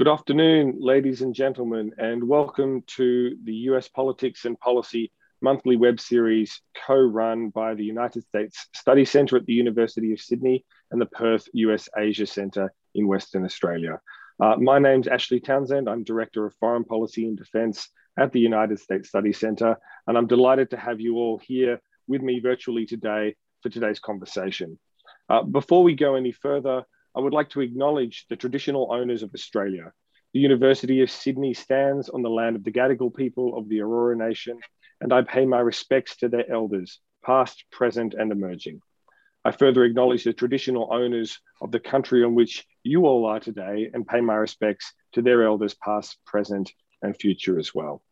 Good afternoon, ladies and gentlemen, and welcome to the US Politics and Policy monthly web series co run by the United States Study Centre at the University of Sydney and the Perth US Asia Centre in Western Australia. Uh, my name's Ashley Townshend. I'm Director of Foreign Policy and Defence at the United States Study Centre, and I'm delighted to have you all here with me virtually today for today's conversation. Uh, before we go any further, I would like to acknowledge the traditional owners of Australia. The University of Sydney stands on the land of the Gadigal people of the Eora Nation, and I pay my respects to their elders, past, present, and emerging. I further acknowledge the traditional owners of the country on which you all are today and pay my respects to their elders, past, present, and future as well.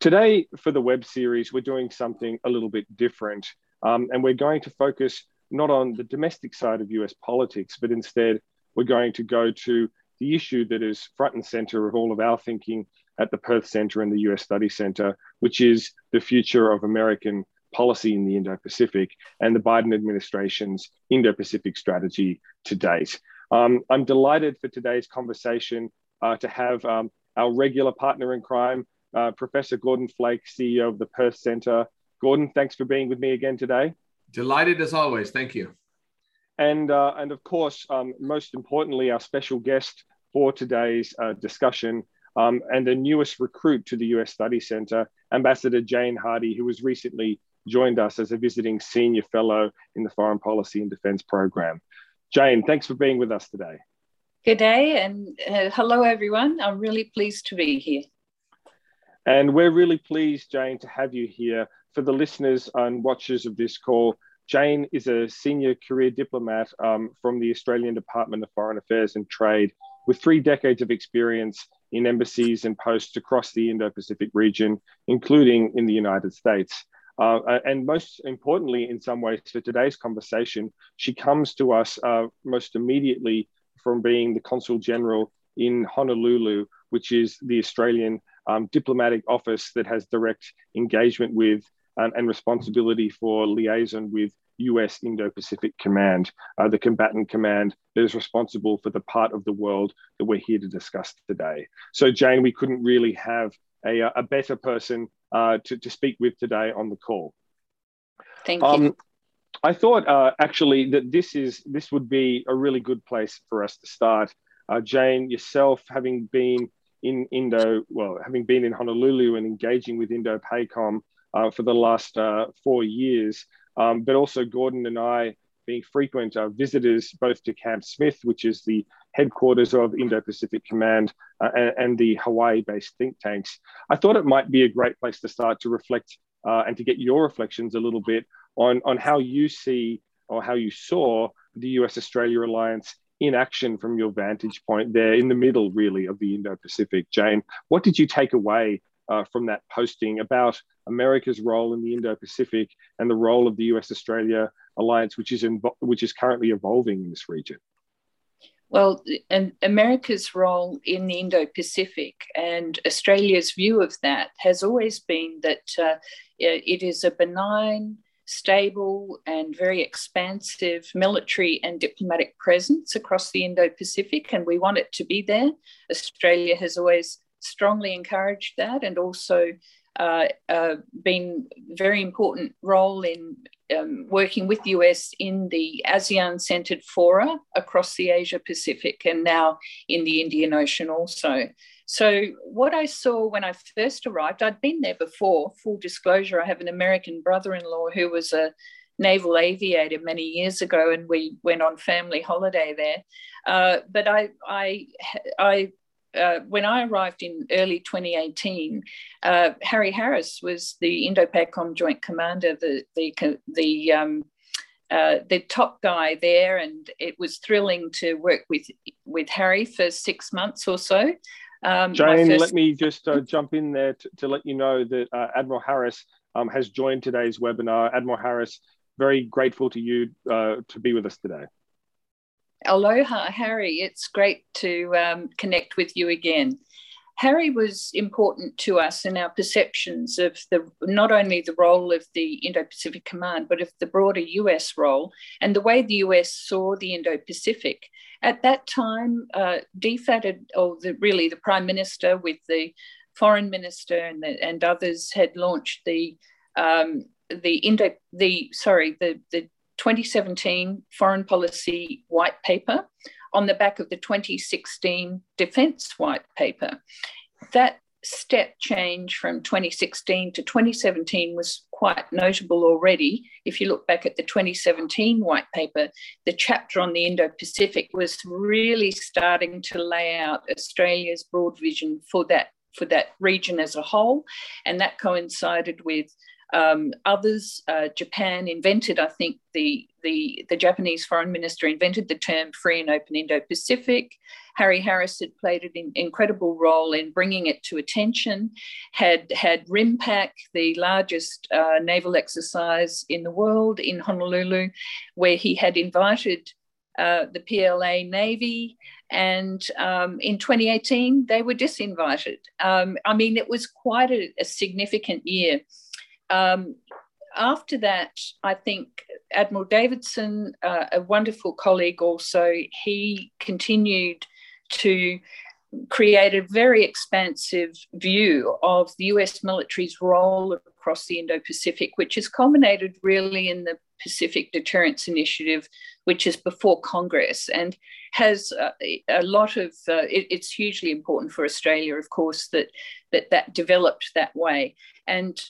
Today, for the web series, we're doing something a little bit different, um, and we're going to focus not on the domestic side of US politics, but instead we're going to go to the issue that is front and center of all of our thinking at the Perth Center and the US Study Center, which is the future of American policy in the Indo Pacific and the Biden administration's Indo Pacific strategy to date. Um, I'm delighted for today's conversation uh, to have um, our regular partner in crime, uh, Professor Gordon Flake, CEO of the Perth Center. Gordon, thanks for being with me again today. Delighted as always. Thank you. And, uh, and of course, um, most importantly, our special guest for today's uh, discussion um, and the newest recruit to the US Study Center, Ambassador Jane Hardy, who was recently joined us as a visiting senior fellow in the Foreign Policy and Defense Program. Jane, thanks for being with us today. Good day and uh, hello, everyone. I'm really pleased to be here. And we're really pleased, Jane, to have you here. For the listeners and watchers of this call, Jane is a senior career diplomat um, from the Australian Department of Foreign Affairs and Trade with three decades of experience in embassies and posts across the Indo Pacific region, including in the United States. Uh, and most importantly, in some ways, for today's conversation, she comes to us uh, most immediately from being the Consul General in Honolulu, which is the Australian um, diplomatic office that has direct engagement with and, and responsibility for liaison with US Indo Pacific Command, uh, the combatant command that is responsible for the part of the world that we're here to discuss today. So, Jane, we couldn't really have a, a better person uh, to, to speak with today on the call. Thank you. Um, I thought uh, actually that this is this would be a really good place for us to start. Uh, Jane, yourself having been in Indo, well, having been in Honolulu and engaging with Indo PACOM uh, for the last uh, four years, um, but also Gordon and I being frequent visitors both to Camp Smith, which is the headquarters of Indo Pacific Command, uh, and, and, the Hawaii based think tanks. I thought it might be a great place to start to reflect uh, and to get your reflections a little bit on, on how you see or how you saw the US Australia alliance in action from your vantage point there in the middle, really, of the Indo Pacific. Jane, what did you take away uh, from that posting about America's role in the Indo-Pacific and the role of the U.S.-Australia alliance, which is in, which is currently evolving in this region. Well, and America's role in the Indo Pacific and Australia's view of that has always been that uh, it is a benign, stable, and very expansive military and diplomatic presence across the Indo Pacific, and we want it to be there. Australia has always strongly encouraged that and also uh, uh, been very important role in um, working with the US in the ASEAN centered fora across the Asia Pacific and now in the Indian Ocean also. So, what I saw when I first arrived, I'd been there before, full disclosure. I have an American brother in law who was a naval aviator many years ago, and we went on family holiday there. Uh, but I, I, I uh, when I arrived in early 2018, uh, Harry Harris was the Indo-PACOM Joint Commander, the the the um, uh, the top guy there, and it was thrilling to work with with Harry for six months or so. Um, Jane, first... let me just uh, jump in there to, to, let you know that uh, Admiral Harris um, has joined today's webinar. Admiral Harris, very grateful to you uh, to be with us today. Aloha, Harry. It's great to um, connect with you again. Harry was important to us in our perceptions of the not only the role of the Indo-Pacific Command, but of the broader US role and the way the US saw the Indo-Pacific. At that time, uh, DFAT, or the, really the Prime Minister with the Foreign Minister and, the, and others had launched the um, the Indo the sorry the the 2017 Foreign Policy White Paper on the back of the 2016 Defence White Paper. That step change from 2016 to 2017 was quite notable already. If you look back at the 2017 white paper, the chapter on the Indo Pacific was really starting to lay out Australia's broad vision for that. For that region as a whole, and that coincided with um, others, uh, Japan invented, I think, the, the, the Japanese foreign minister invented the term free and open Indo Pacific. Harry Harris had played an incredible role in bringing it to attention, had had RIMPAC, the largest uh, naval exercise in the world in Honolulu, where he had invited uh, the PLA Navy. And um, in 2018, they were disinvited. Um, I mean, it was quite a, a significant year. Um, after that, I think Admiral Davidson, uh, a wonderful colleague also, he continued to create a very expansive view of the US military's role across the Indo Pacific, which has culminated really in the Pacific Deterrence Initiative, which is before Congress and has a, a lot of. Uh, it, it's hugely important for Australia, of course, that that that developed that way. And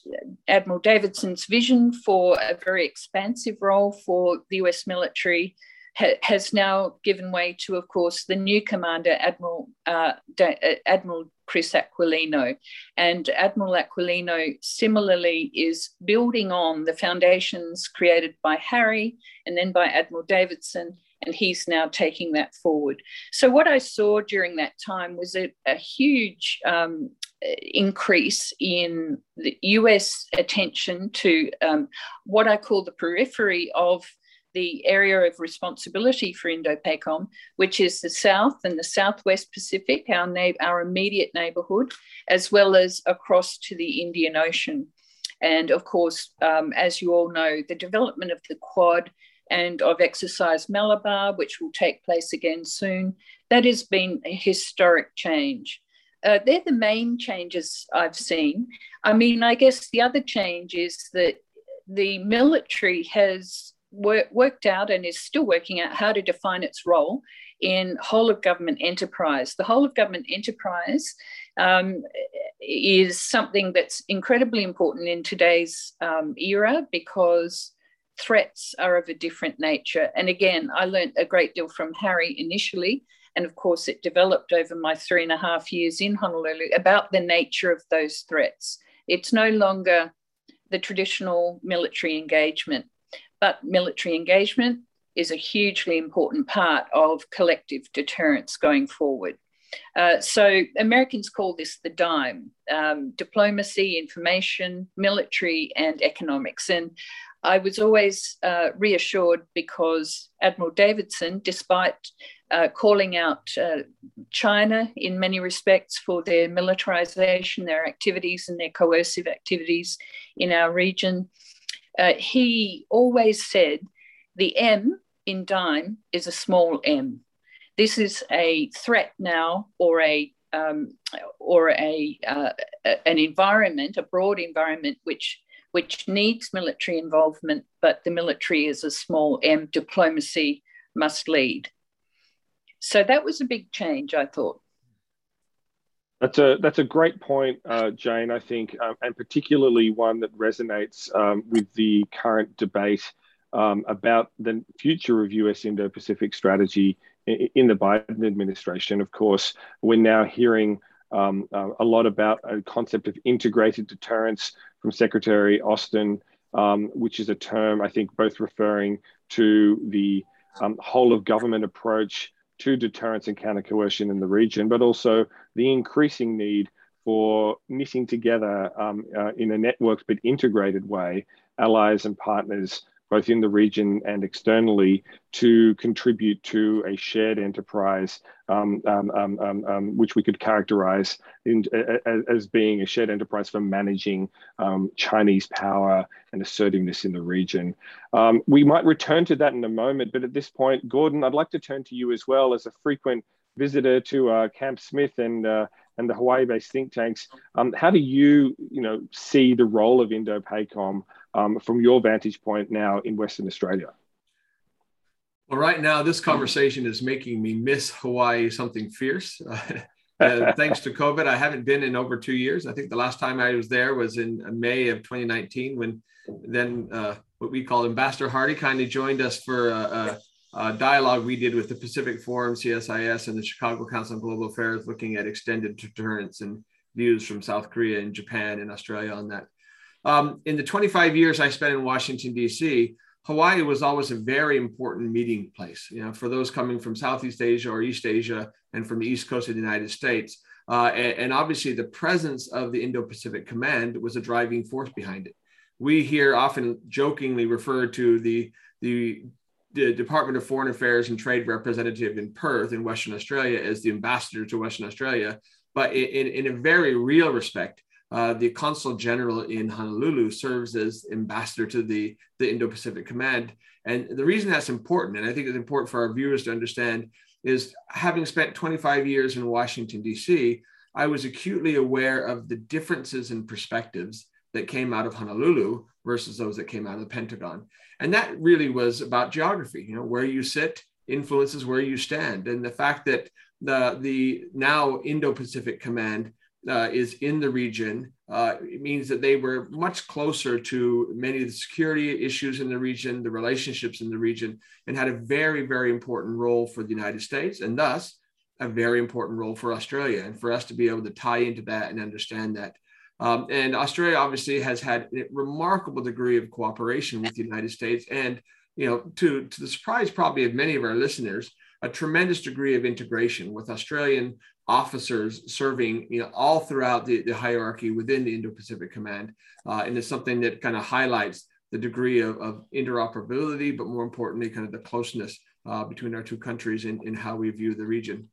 Admiral Davidson's vision for a very expansive role for the US military ha- has now given way to, of course, the new commander, Admiral, uh, da- uh, Admiral Chris Aquilino. And Admiral Aquilino similarly is building on the foundations created by Harry and then by Admiral Davidson and he's now taking that forward. So, what I saw during that time was a, a huge um, increase in the US attention to um, what I call the periphery of the area of responsibility for Indo-PACOM, which is the South and the Southwest Pacific, our, na- our immediate neighborhood, as well as across to the Indian Ocean. And of course, um, as you all know, the development of the Quad and of Exercise Malabar, which will take place again soon, that has been a historic change. Uh, they're the main changes I've seen. I mean, I guess the other change is that the military has wor- worked out and is still working out how to define its role in whole of government enterprise. The whole of government enterprise um, is something that's incredibly important in today's um, era because threats are of a different nature. And again, I learned a great deal from Harry initially. And of course, it developed over my three and a half years in Honolulu about the nature of those threats. It's no longer the traditional military engagement. But military engagement is a hugely important part of collective deterrence going forward. Uh, so Americans call this the dime um, diplomacy, information, military, and economics. And I was always uh, reassured because Admiral Davidson, despite uh, calling out uh, China in many respects for their militarization, their activities, and their coercive activities in our region, uh, he always said the M in dime is a small m. This is a threat now or a um, or a, uh, an environment, a broad environment, which which needs military involvement, but the military is a small m. Diplomacy must lead. So that was a big change, I thought. That's a that's a great point, uh, Jane. I think, um, and particularly one that resonates um, with the current debate um, about the future of U.S. Indo-Pacific strategy in, in, the Biden administration. Of course, we're now hearing um, uh, a lot about a concept of integrated deterrence from Secretary Austin, um, which is a term I think both referring to the um, whole of government approach to deterrence and counter coercion in the region, but also the increasing need for knitting together um, uh, in a networked but integrated way allies and partners both in the region and externally, to contribute to a shared enterprise, um, um, um, um, um which we could characterize in, as being a shared enterprise for managing Chinese power and assertiveness in the region. we might return to that in a moment, but at this point, Gordon, I'd like to turn to you as well as a frequent visitor to uh, Camp Smith and uh, and the Hawaii-based think tanks. Um, how do you, you know, see the role of Indo-PACOM um, from your vantage point now in Western Australia? Well, right now, this conversation is making me miss Hawaii something fierce. uh, thanks to COVID, I haven't been in over two years. I think the last time I was there was in May of 2019 when then uh, what we call Ambassador Hardy kindly joined us for a, a uh, dialogue we did with the Pacific Forum, CSIS, and the Chicago Council on Global Affairs, looking at extended deterrence and views from South Korea and Japan and Australia on that. Um, in the 25 years I spent in Washington, D.C., Hawaii was always a very important meeting place, you know, for those coming from Southeast Asia or East Asia and from the East Coast of the United States. Uh, and, and, obviously, the presence of the Indo Pacific Command was a driving force behind it. We here often jokingly refer to the, the the Department of Foreign Affairs and Trade representative in Perth in Western Australia as the ambassador to Western Australia. But in, in a very real respect, uh, the consul general in Honolulu serves as ambassador to the, the Indo Pacific Command. And the reason that's important, and I think it's important for our viewers to understand, is having spent 25 years in Washington, D.C., I was acutely aware of the differences in perspectives that came out of Honolulu versus those that came out of the Pentagon. And that really was about geography, you know, where you sit influences where you stand. And the fact that the, the now Indo-Pacific Command uh, is in the region, uh, it means that they were much closer to many of the security issues in the region, the relationships in the region, and had a very, very important role for the United States, and thus a very important role for Australia. And for us to be able to tie into that and understand that um, and Australia obviously has had a remarkable degree of cooperation with the United States, and you know, to to the surprise probably of many of our listeners, a tremendous degree of integration with Australian officers serving you know all throughout the, the hierarchy within the Indo-Pacific Command, uh, and it's something that kind of highlights the degree of, of, interoperability, but more importantly, kind of the closeness uh, between our two countries in, in how we view the region.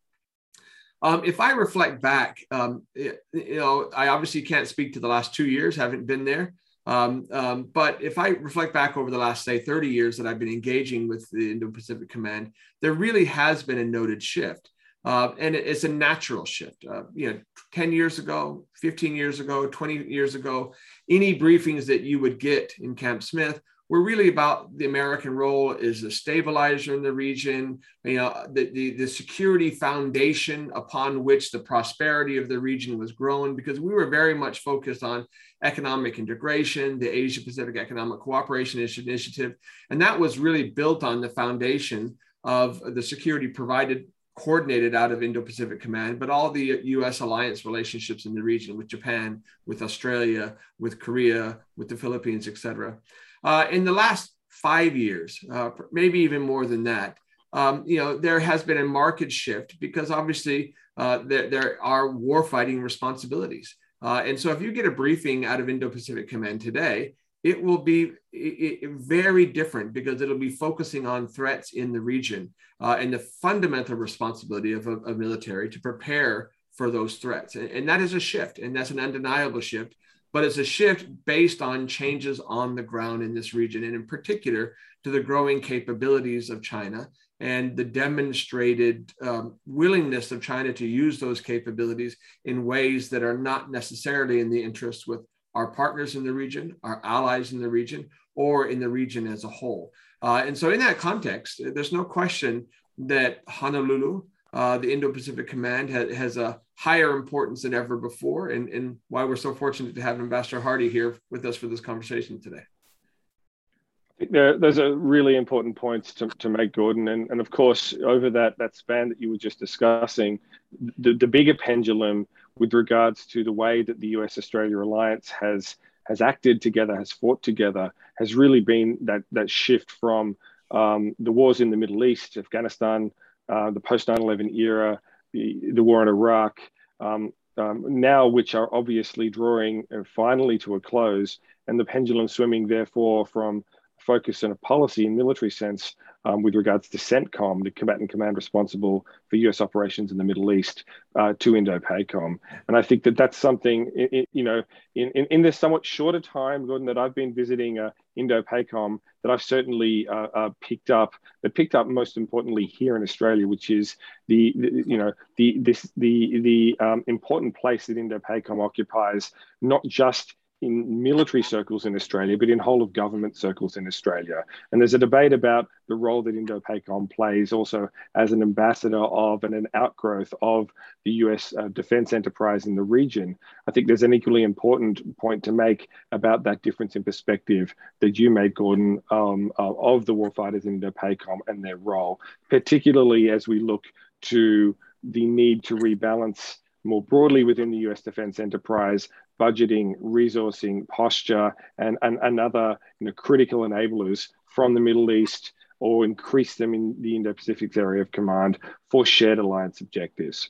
Um, if I reflect back, um, you know, I obviously can't speak to the last two years, haven't been there. Um, um, but if I reflect back over the last, say, 30 years that I've been engaging with the Indo Pacific Command, there really has been a noted shift. Uh, and it's a natural shift. Uh, you know, 10 years ago, 15 years ago, 20 years ago, any briefings that you would get in Camp Smith we're really about the American role as a stabilizer in the region, you know, the, the, the, security foundation upon which the prosperity of the region was grown, because we were very much focused on economic integration, the Asia Pacific Economic Cooperation Initiative. And that was really built on the foundation of the security provided coordinated out of Indo-Pacific Command, but all the U.S. alliance relationships in the region with Japan, with Australia, with Korea, with the Philippines, et cetera. Uh, in the last five years, uh, maybe even more than that, um, you know, there has been a market shift because obviously uh, there, there are warfighting responsibilities. Uh, and so if you get a briefing out of Indo-Pacific Command today, it will be it, it, very different because it'll be focusing on threats in the region uh, and the fundamental responsibility of a, a, military to prepare for those threats. And, and, that is a shift, and that's an undeniable shift but it's a shift based on changes on the ground in this region, and in particular to the growing capabilities of China and the demonstrated um, willingness of China to use those capabilities in ways that are not necessarily in the interest with our partners in the region, our allies in the region, or in the region as a whole. Uh, and so, in that context, there's no question that Honolulu uh, the Indo-Pacific Command ha- has a higher importance than ever before, and, and why we're so fortunate to have Ambassador Hardy here with us for this conversation today. There, there's a really important points to, to make, Gordon, and, and of course, over that that span that you were just discussing, the, the bigger pendulum with regards to the way that the U.S.-Australia alliance has has acted together, has fought together, has really been that that shift from um, the wars in the Middle East, Afghanistan, uh, the post 9 11 era, the, the war in Iraq, um, um, now which are obviously drawing uh, finally to a close, and the pendulum swimming, therefore, from focus and a policy in military sense um, with regards to CENTCOM, the combatant command responsible for US operations in the Middle East, uh, to Indo-PACOM. And I think that that's something, you know, in, in, in, this somewhat shorter time, Gordon, that I've been visiting uh, Indo-PACOM, that I've certainly uh, uh, picked up, but picked up most importantly here in Australia, which is the, the you know, the, this, the, the um, important place that Indo-PACOM occupies, not just in military circles in Australia, but in whole of government circles in Australia. And there's a debate about the role that Indo-PACOM plays also as an ambassador of and an outgrowth of the US uh, defense enterprise in the region. I think there's an equally important point to make about that difference in perspective that you made, Gordon, um, uh, of the warfighters in Indo-PACOM and their role, particularly as we look to the need to rebalance more broadly within the US defense enterprise, budgeting, resourcing, posture, and, and, and other you know, critical enablers from the Middle East or increase them in the Indo Pacific area of command for shared alliance objectives.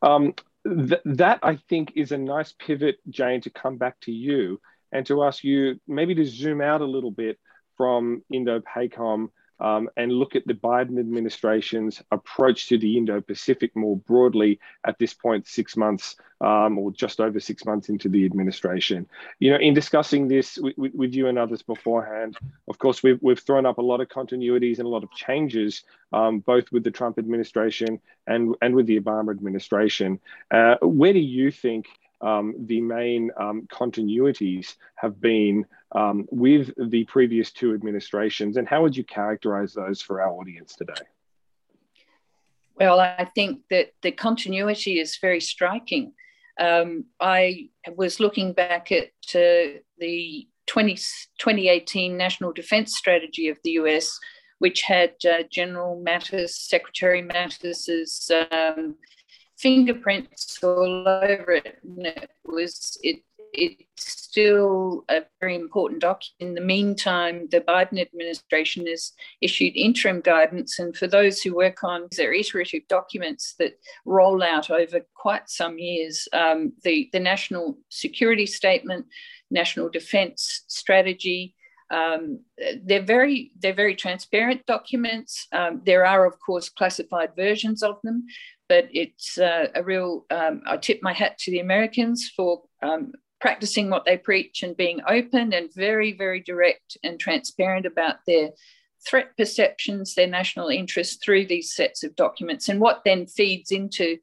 Um, th- that, I think, is a nice pivot, Jane, to come back to you and to ask you maybe to zoom out a little bit from Indo PACOM um, and look at the Biden administration's approach to the Indo Pacific more broadly at this point, six months um, or just over six months into the administration. You know, in discussing this with, with, you and others beforehand, of course, we've, we've thrown up a lot of continuities and a lot of changes, um, both with the Trump administration and, and with the Obama administration. Uh, where do you think? um, the main um, continuities have been um, with the previous two administrations, and how would you characterize those for our audience today? Well, I think that the continuity is very striking. Um, I was looking back at uh, the 20, 2018 National Defense Strategy of the US, which had uh, General Mattis, Secretary Mattis's um, fingerprints all over it. And it was it it's still a very important document. In the meantime, the Biden administration has issued interim guidance, and for those who work on their iterative documents that roll out over quite some years, um, the the national security statement, national defense strategy. Um, they're very they're very transparent documents. Um, there are, of course, classified versions of them, but it's uh, a real, um, I tip my hat to the Americans for um, practicing what they preach and being open and very, very direct and transparent about their threat perceptions, their national interests through these sets of documents, and what then feeds into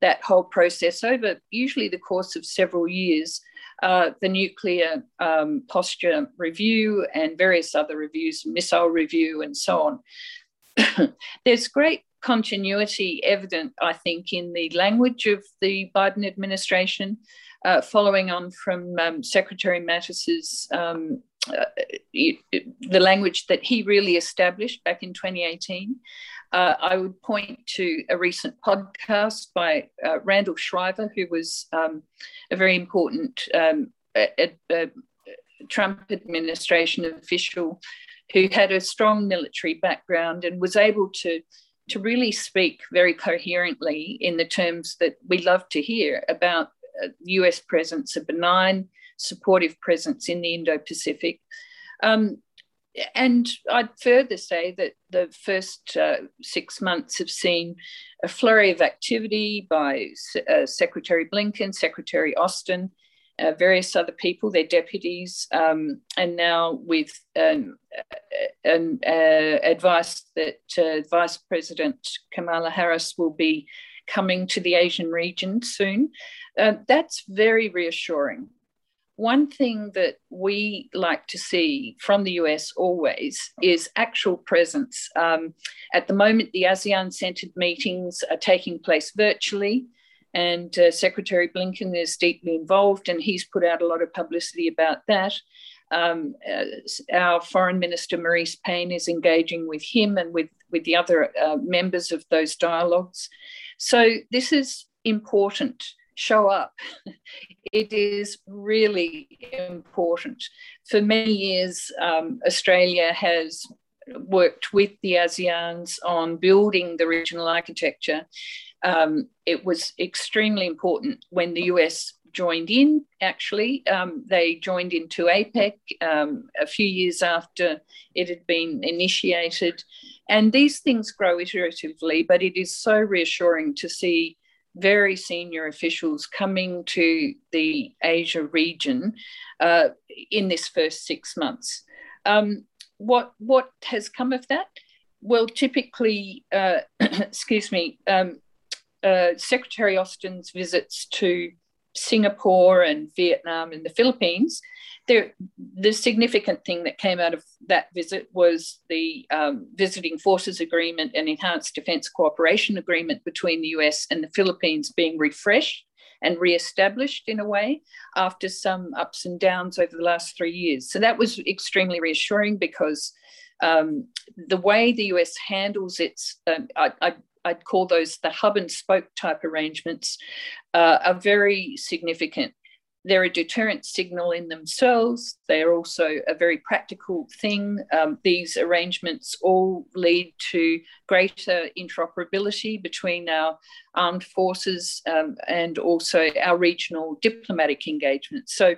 that whole process over usually the course of several years. Uh, the nuclear um, posture review and various other reviews, missile review, and so on. There's great continuity evident, I think, in the language of the Biden administration, uh, following on from um, Secretary Mattis's um, uh, the language that he really established back in 2018. Uh, I would point to a recent podcast by uh, Randall Schriver, who was um, a very important um, a, a Trump administration official who had a strong military background and was able to to really speak very coherently in the terms that we love to hear about US presence, a benign, supportive presence in the Indo Pacific. Um, and I'd further say that the first uh, six months have seen a flurry of activity by uh, Secretary Blinken, Secretary Austin, uh, various other people, their deputies, um, and now with um, an uh, advice that uh, Vice President Kamala Harris will be coming to the Asian region soon. Uh, that's very reassuring. One thing that we like to see from the US always is actual presence. Um, at the moment, the ASEAN centered meetings are taking place virtually. And uh, Secretary Blinken is deeply involved, and he's put out a lot of publicity about that. Um, uh, our Foreign Minister Marise Payne is engaging with him and with, with the other uh, members of those dialogues. So, this is important. Show up. it is really important. For many years, um, Australia has worked with the ASEANs on building the regional architecture um, it was extremely important when the US joined in, actually. Um, they joined into APEC um, a few years after it had been initiated. And these things grow iteratively, but it is so reassuring to see very senior officials coming to the Asia region uh, in this first six months. Um, what, what has come of that? Well, typically, uh, excuse me, um, uh, Secretary Austin's visits to Singapore and Vietnam and the Philippines, there, the significant thing that came out of that visit was the um, Visiting Forces Agreement and Enhanced Defence Cooperation Agreement between the US and the Philippines being refreshed and re-established in a way after some ups and downs over the last three years. So that was extremely reassuring because um, the way the US handles its, um, I, I, I'd call those the hub and spoke type arrangements, uh, are very significant. They're a deterrent signal in themselves. They are also a very practical thing. Um, these arrangements all lead to greater interoperability between our armed forces um, and also our regional diplomatic engagements. So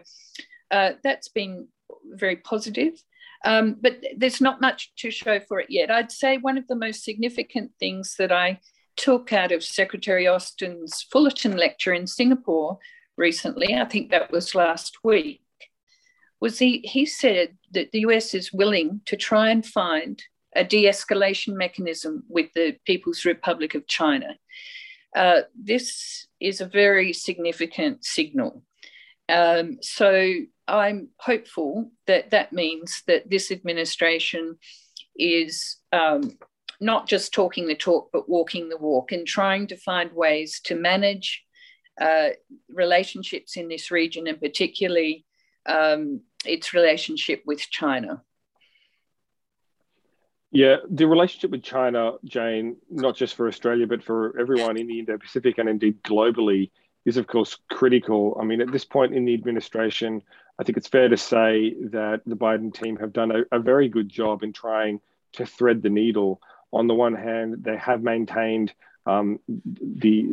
uh, that's been very positive. Um, but there's not much to show for it yet. I'd say one of the most significant things that I took out of Secretary Austin's Fullerton lecture in Singapore recently, I think that was last week, was he, he said that the US is willing to try and find a de escalation mechanism with the People's Republic of China. Uh, this is a very significant signal. Um, so I'm hopeful that that means that this administration is um, not just talking the talk, but walking the walk and trying to find ways to manage uh, relationships in this region and particularly um, its relationship with China. Yeah, the relationship with China, Jane, not just for Australia, but for everyone in the Indo Pacific and indeed globally, is of course critical. I mean, at this point in the administration, I think it's fair to say that the Biden team have done a, a very good job in trying to thread the needle. On the one hand, they have maintained um, the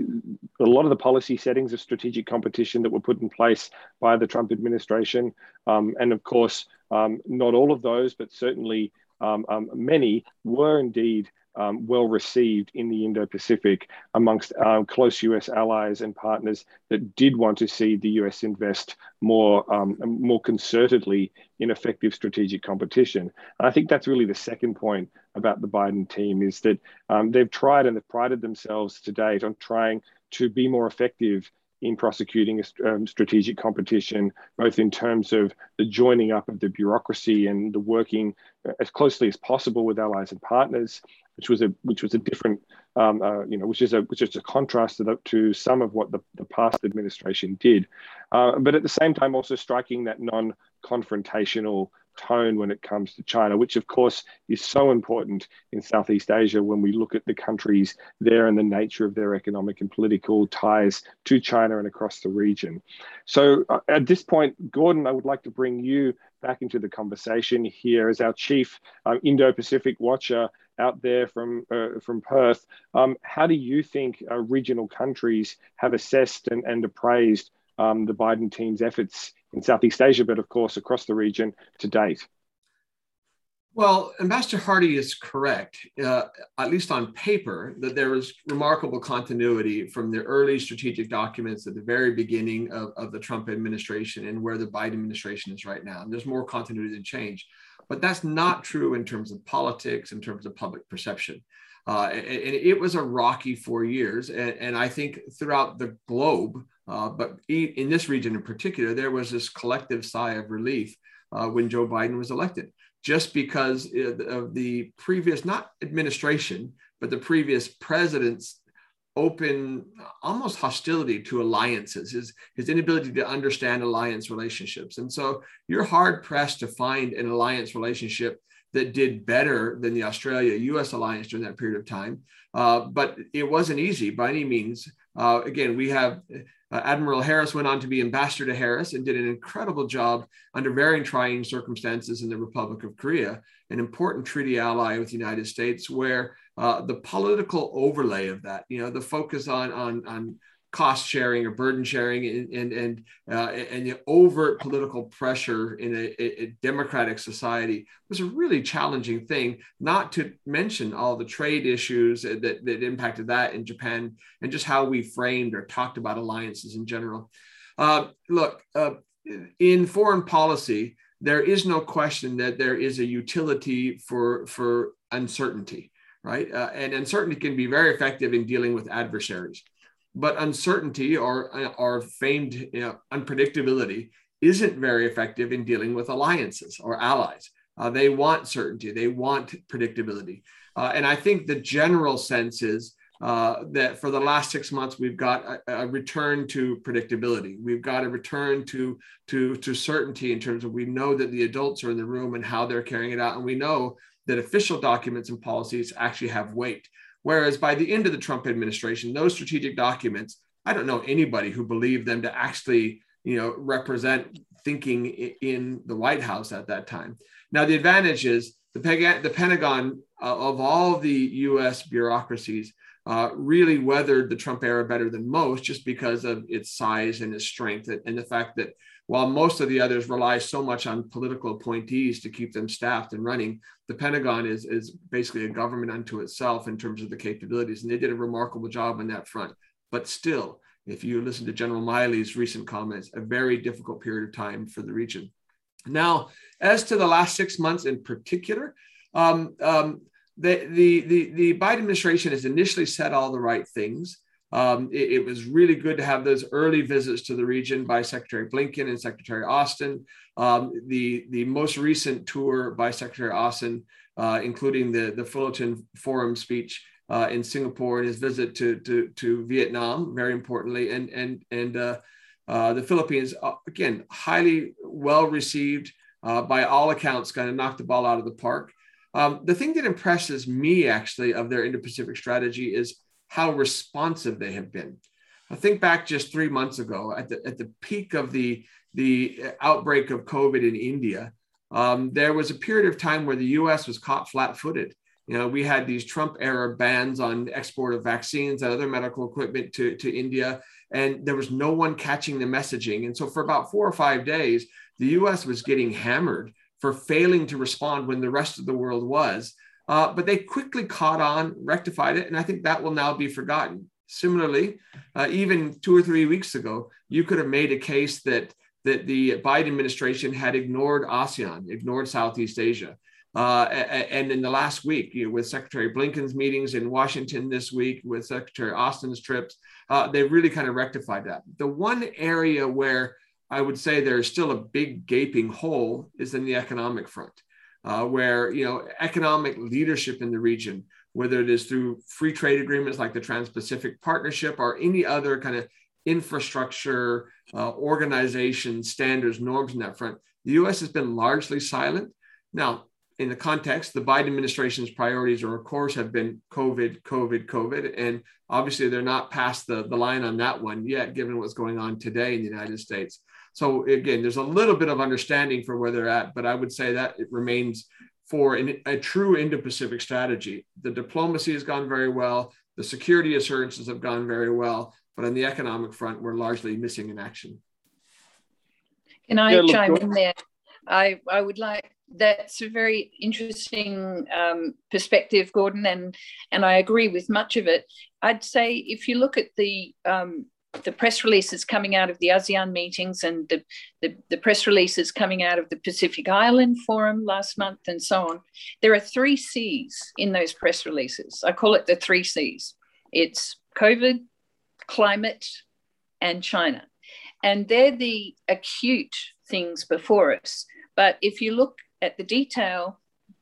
a lot of the policy settings of strategic competition that were put in place by the Trump administration, um, and of course, um, not all of those, but certainly um, um, many were indeed um, well received in the Indo Pacific amongst um, close US allies and partners that did want to see the US invest more, um, more concertedly in effective strategic competition. And I think that's really the second point about the Biden team is that um, they've tried and they've prided themselves to date on trying to be more effective in prosecuting um, strategic competition, both in terms of the joining up of the bureaucracy and the working uh, as closely as possible with allies and partners, which was a which was a different um, uh, you know which is a which is a contrast to, the, to some of what the, the past administration did, uh, but at the same time also striking that non-confrontational tone when it comes to China, which of course is so important in Southeast Asia when we look at the countries there and the nature of their economic and political ties to China and across the region. So uh, at this point, Gordon, I would like to bring you back into the conversation here as our chief um, Indo-Pacific watcher out there from uh, from Perth. Um, how do you think uh, regional countries have assessed and, and appraised um, the Biden team's efforts in Southeast Asia, but of course across the region to date? Well, Ambassador Hardy is correct, uh, at least on paper, that there was remarkable continuity from the early strategic documents at the very beginning of, of the Trump administration and where the Biden administration is right now. And there's more continuity than change. But that's not true in terms of politics, in terms of public perception. Uh, and, it was a rocky four years. And, and I think throughout the globe, uh, but in this region in particular, there was this collective sigh of relief uh, when Joe Biden was elected, just because of the previous, not administration, but the previous president's open almost hostility to alliances his his inability to understand alliance relationships. And so you're hard pressed to find an alliance relationship that did better than the australia us alliance during that period of time. Uh, but it wasn't easy by any means. Uh, again we have uh, Admiral Harris went on to be ambassador to Harris and did an incredible job under very trying circumstances in the Republic of Korea, an important treaty ally with the United States, where uh, the political overlay of that, you know, the focus on, on, on cost sharing or burden sharing and and and, uh, and the overt political pressure in a, a, democratic society was a really challenging thing not to mention all the trade issues that, that impacted that in japan and just how we framed or talked about alliances in general. Uh, look uh, in foreign policy there is no question that there is a utility for for uncertainty right uh, and uncertainty can be very effective in dealing with adversaries but uncertainty or, or famed you know, unpredictability isn't very effective in dealing with alliances or allies. Uh, they want certainty, they want predictability. Uh, and I think the general sense is uh, that for the last six months, we've got a, a, return to predictability. We've got a return to, to, to certainty in terms of we know that the adults are in the room and how they're carrying it out. And we know that official documents and policies actually have weight. Whereas by the end of the Trump administration, those strategic documents, I don't know anybody who believed them to actually, you know, represent thinking in the White House at that time. Now, the advantage is the, the Pentagon uh, of all the US bureaucracies uh, really weathered the Trump era better than most just because of its size and its strength and, and the fact that while most of the others rely so much on political appointees to keep them staffed and running, the Pentagon is, is basically a government unto itself in terms of the capabilities. And they did a remarkable job on that front. But still, if you listen to General Milley's recent comments, a very difficult period of time for the region. Now, as to the last six months in particular, um, um, the, the, the, the Biden administration has initially said all the right things. Um, it, it, was really good to have those early visits to the region by Secretary Blinken and Secretary Austin. Um, the, the most recent tour by Secretary Austin, uh, including the, the Fullerton Forum speech uh, in Singapore and his visit to, to, to Vietnam, very importantly, and, and, and uh, uh the Philippines, uh, again, highly well received uh, by all accounts, kind of knocked the ball out of the park. Um, the thing that impresses me actually of their Indo Pacific strategy is how responsive they have been. I think back just three months ago at the, at the peak of the, the outbreak of COVID in India, um, there was a period of time where the US was caught flat footed. You know, we had these Trump era bans on export of vaccines and other medical equipment to, to India, and there was no one catching the messaging. And so for about four or five days, the US was getting hammered for failing to respond when the rest of the world was. Uh, but they quickly caught on, rectified it, and I think that will now be forgotten. Similarly, uh, even two or three weeks ago, you could have made a case that that the Biden administration had ignored ASEAN, ignored Southeast Asia. Uh, and in the last week, you know, with Secretary Blinken's meetings in Washington this week, with Secretary Austin's trips, uh, they really kind of rectified that. The one area where I would say there's still a big gaping hole is in the economic front uh, where you know economic leadership in the region, whether it is through free trade agreements like the Trans-Pacific Partnership or any other kind of infrastructure, uh, organization, standards, norms in that front, the U.S. has been largely silent. Now, in the context, the Biden administration's priorities, are, of course, have been COVID, COVID, COVID. And obviously, they're not past the, the line on that one yet, given what's going on today in the United States. So again, there's a little bit of understanding for where they're at, but I would say that it remains for an, a true Indo-Pacific strategy. The diplomacy has gone very well. The security assurances have gone very well, but on the economic front, we're largely missing in action. Can I yeah, chime in there? I, I would like that's a very interesting um, perspective, Gordon, and and I agree with much of it. I'd say if you look at the um, the press releases coming out of the ASEAN meetings and the, the, the, press releases coming out of the Pacific Island Forum last month and so on. There are three C's in those press releases. I call it the three C's it's COVID, climate, and China. And they're the acute things before us. But if you look at the detail,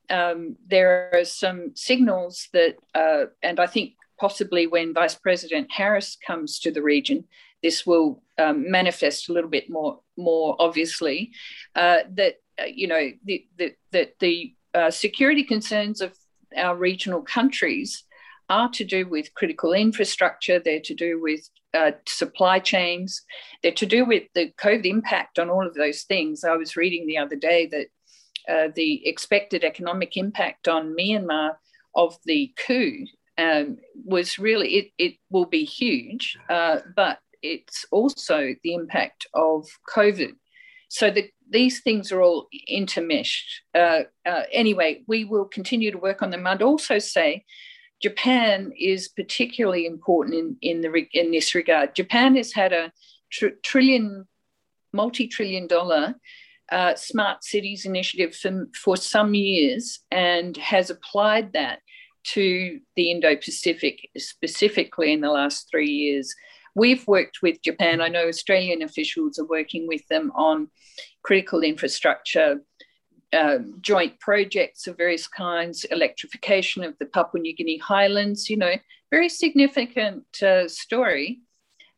um, there are some signals that, uh, and I think possibly when Vice President Harris comes to the region, this will um, manifest a little bit more more obviously. Uh, that uh, you know the, the, the uh, security concerns of our regional countries are to do with critical infrastructure. They're to do with uh, supply chains. They're to do with the COVID impact on all of those things. I was reading the other day that uh, the expected economic impact on Myanmar of the coup um, was really, it, it will be huge, uh, but it's also the impact of COVID. So the, these things are all intermeshed. Uh, uh, anyway, we will continue to work on them. I'd also say Japan is particularly important in, in, the, in this regard. Japan has had a tr- trillion, multi trillion dollar uh, smart cities initiative for, for some years and has applied that to the Indo Pacific, specifically in the last three years. We've worked with Japan. I know Australian officials are working with them on critical infrastructure, uh, joint projects of various kinds, electrification of the Papua New Guinea highlands, you know, very significant uh, story.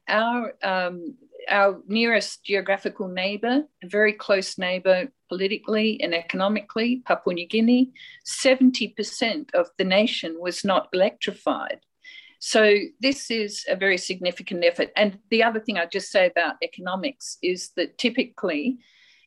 Our um, our nearest geographical neighbour, a very close neighbour politically and economically, Papua New Guinea, 70% of the nation was not electrified. So this is a very significant effort. And the other thing I'd just say about economics is that typically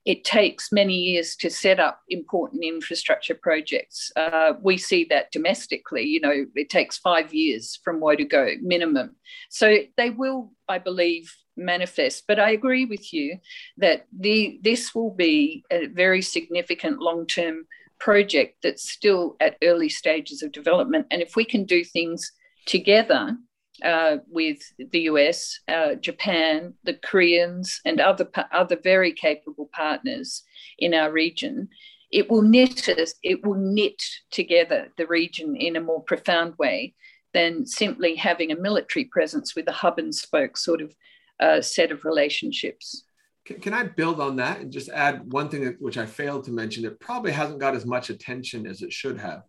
it takes many years to set up important infrastructure projects. Uh, we see that domestically, you know, it takes five years from where to go minimum. So they will, I believe, manifest. But I agree with you that the this will be a very significant long-term project that's still at early stages of development. And if we can do things together uh, with the US, uh, Japan, the Koreans, and other other very capable partners in our region, it will knit us, it will knit together the region in a more profound way than simply having a military presence with a hub and spoke sort of uh, set of relationships. Can, can, I build on that and just add one thing that, which I failed to mention? It probably hasn't got as much attention as it should have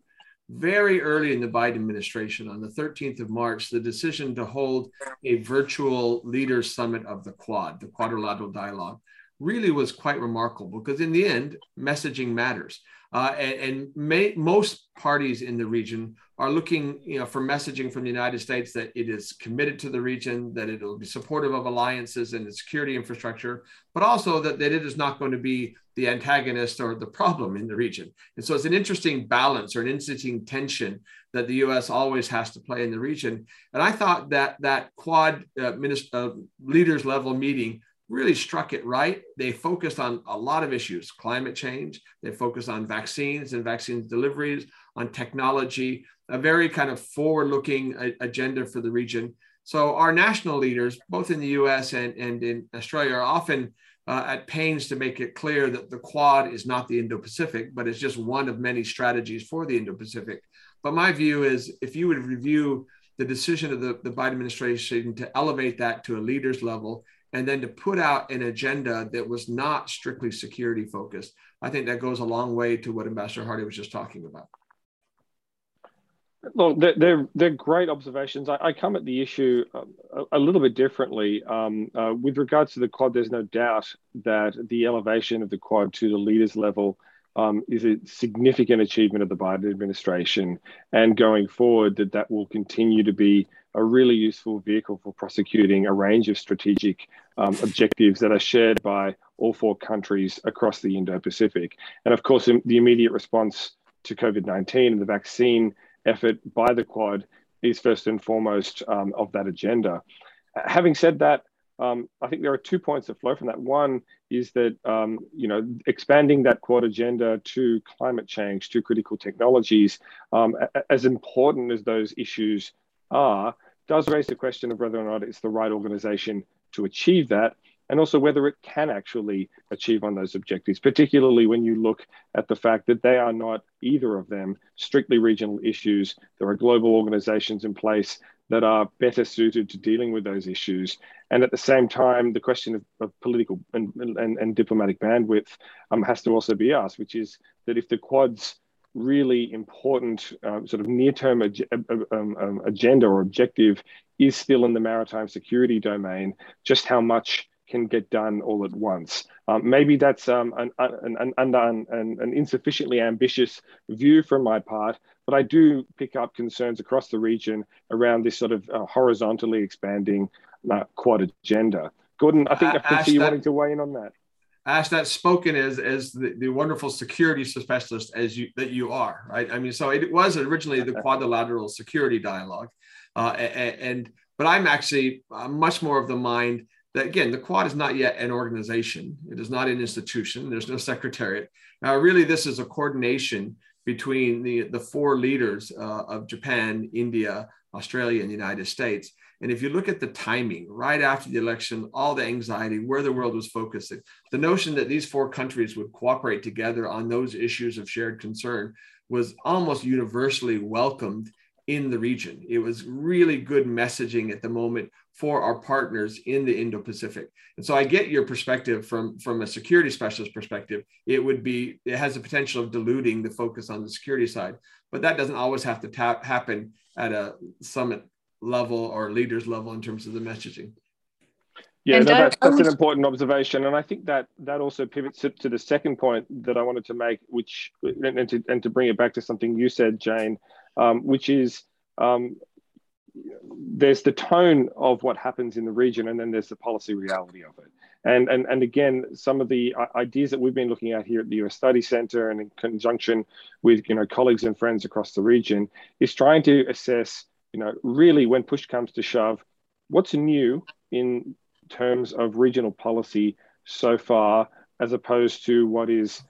very early in the Biden administration, on the 13th of March, the decision to hold a virtual leaders summit of the Quad, the Quadrilateral Dialogue, really was quite remarkable because in the end, messaging matters. Uh, and, and may, most parties in the region are looking you know, for messaging from the United States that it is committed to the region, that it will be supportive of alliances and the security infrastructure, but also that, that it is not going to be the antagonist or the problem in the region. And so it's an interesting balance or an interesting tension that the U.S. always has to play in the region. And I thought that that Quad uh, minister, uh, leaders level meeting really struck it right. They focused on a lot of issues climate change, they focused on vaccines and vaccine deliveries, on technology, a very kind of forward looking agenda for the region. So, our national leaders, both in the US and, and in Australia, are often uh, at pains to make it clear that the Quad is not the Indo Pacific, but it's just one of many strategies for the Indo Pacific. But my view is if you would review the decision of the, the Biden administration to elevate that to a leader's level and then to put out an agenda that was not strictly security focused. I think that goes a long way to what Ambassador Hardy was just talking about. Look, they're, they're, they're great observations. I, I, come at the issue a, a little bit differently. Um, uh, with regards to the Quad, there's no doubt that the elevation of the Quad to the leaders level um, is a significant achievement of the Biden administration. And going forward, that that will continue to be a really useful vehicle for prosecuting a range of strategic um, objectives that are shared by all four countries across the Indo Pacific. And of course, the immediate response to COVID 19 and the vaccine effort by the Quad is first and foremost um, of that agenda. Having said that, um, I think there are two points that flow from that. One is that um, you know expanding that Quad agenda to climate change, to critical technologies, um, as important as those issues are, does raise the question of whether or not it's the right organization to achieve that, and also whether it can actually achieve on those objectives, particularly when you look at the fact that they are not either of them strictly regional issues. There are global organizations in place that are better suited to dealing with those issues. And at the same time, the question of, of political and, and, and, diplomatic bandwidth um, has to also be asked, which is that if the Quad's really important uh, sort of near-term ag- uh, um, um, agenda or objective is still in the maritime security domain, just how much can get done all at once. Um, maybe that's um, an, an, an, an, insufficiently ambitious view from my part, but I do pick up concerns across the region around this sort of uh, horizontally expanding uh, quad agenda. Gordon, I think I, can see you wanting to weigh in on that. Ash, that's spoken as as the, the wonderful security specialist as you that you are, right? I mean, so it was originally the quadrilateral security dialogue, uh, and, and but I'm actually uh, much more of the mind that again, the Quad is not yet an organization. It is not an institution. There's no secretariat. Now, really, this is a coordination between the, the four leaders uh, of Japan, India, Australia, and the United States. And if you look at the timing, right after the election, all the anxiety, where the world was focusing, the notion that these four countries would cooperate together on those issues of shared concern was almost universally welcomed in the region. It was really good messaging at the moment for our partners in the Indo-Pacific. And so I get your perspective from, from a security specialist perspective. It would be, it has the potential of diluting the focus on the security side, but that doesn't always have to tap, happen at a summit level or leaders level in terms of the messaging. Yeah, no, that's, that's an important observation, and I think that that also pivots to the second point that I wanted to make, which and to and to bring it back to something you said, Jane, um, which is um, there's the tone of what happens in the region, and then there's the policy reality of it. And, and, and again, some of the ideas that we've been looking at here at the US Study Center and in conjunction with you know colleagues and friends across the region is trying to assess, you know, really when push comes to shove, what's new in terms of regional policy so far, as opposed to what is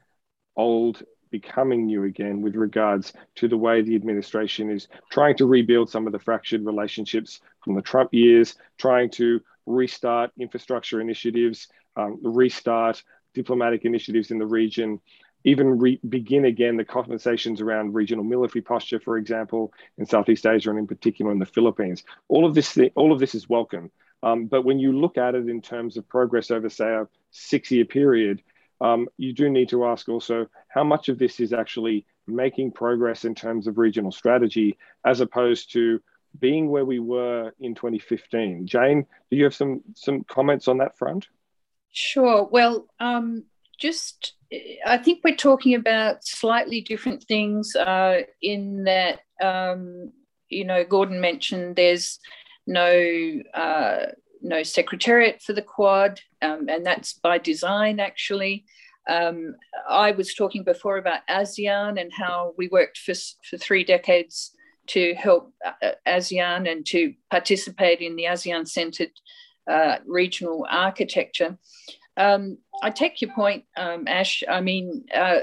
old becoming new again with regards to the way the administration is trying to rebuild some of the fractured relationships from the Trump years, trying to restart infrastructure initiatives, um, restart diplomatic initiatives in the region, even re- begin again the conversations around regional military posture, for example, in Southeast Asia and in particular in the Philippines. All of this, all of this is welcome. Um, but when you look at it in terms of progress over, say, a six-year period, um, you do need to ask also how much of this is actually making progress in terms of regional strategy as opposed to being where we were in 2015. Jane, do you have some some comments on that front? Sure. Well, um, just I think we're talking about slightly different things uh, in that um, you know Gordon mentioned there's no uh, no secretariat for the Quad, um, and that's by design actually. Um, I was talking before about ASEAN and how we worked for, for three decades to help uh, ASEAN and to participate in the ASEAN centered uh, regional architecture. Um, I take your point, um, Ash. I mean, uh,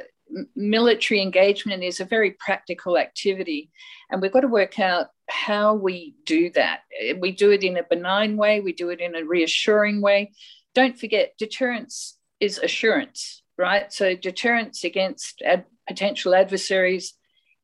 military engagement is a very practical activity, and we've got to work out how we do that. We do it in a benign way, we do it in a reassuring way. Don't forget, deterrence is assurance, right? So, deterrence against ad- potential adversaries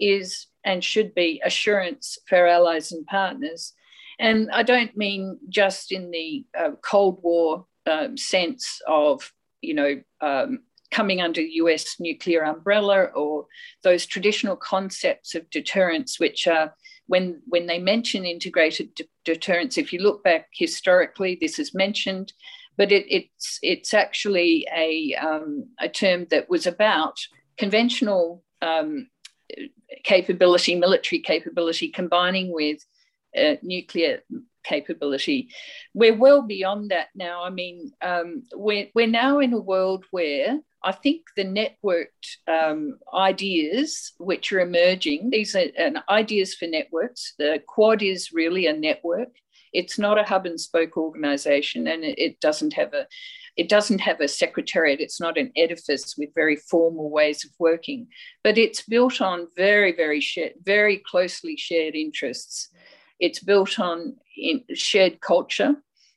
is and should be assurance for allies and partners. And I don't mean just in the uh, Cold War um, sense of, you know, um, coming under US nuclear umbrella or those traditional concepts of deterrence, which are when, when they mention integrated de- deterrence, if you look back historically, this is mentioned, but it, it's, it's actually a, um, a term that was about conventional um, capability, military capability, combining with uh, nuclear capability. We're well beyond that now. I mean, um, we're, we're now in a world where I think the networked um, ideas which are emerging, these are ideas for networks. The Quad is really a network. It's not a hub and spoke organization, and it, it doesn't have a it doesn't have a secretariat. It's not an edifice with very formal ways of working, but it's built on very, very shared, very closely shared interests. It's built on shared culture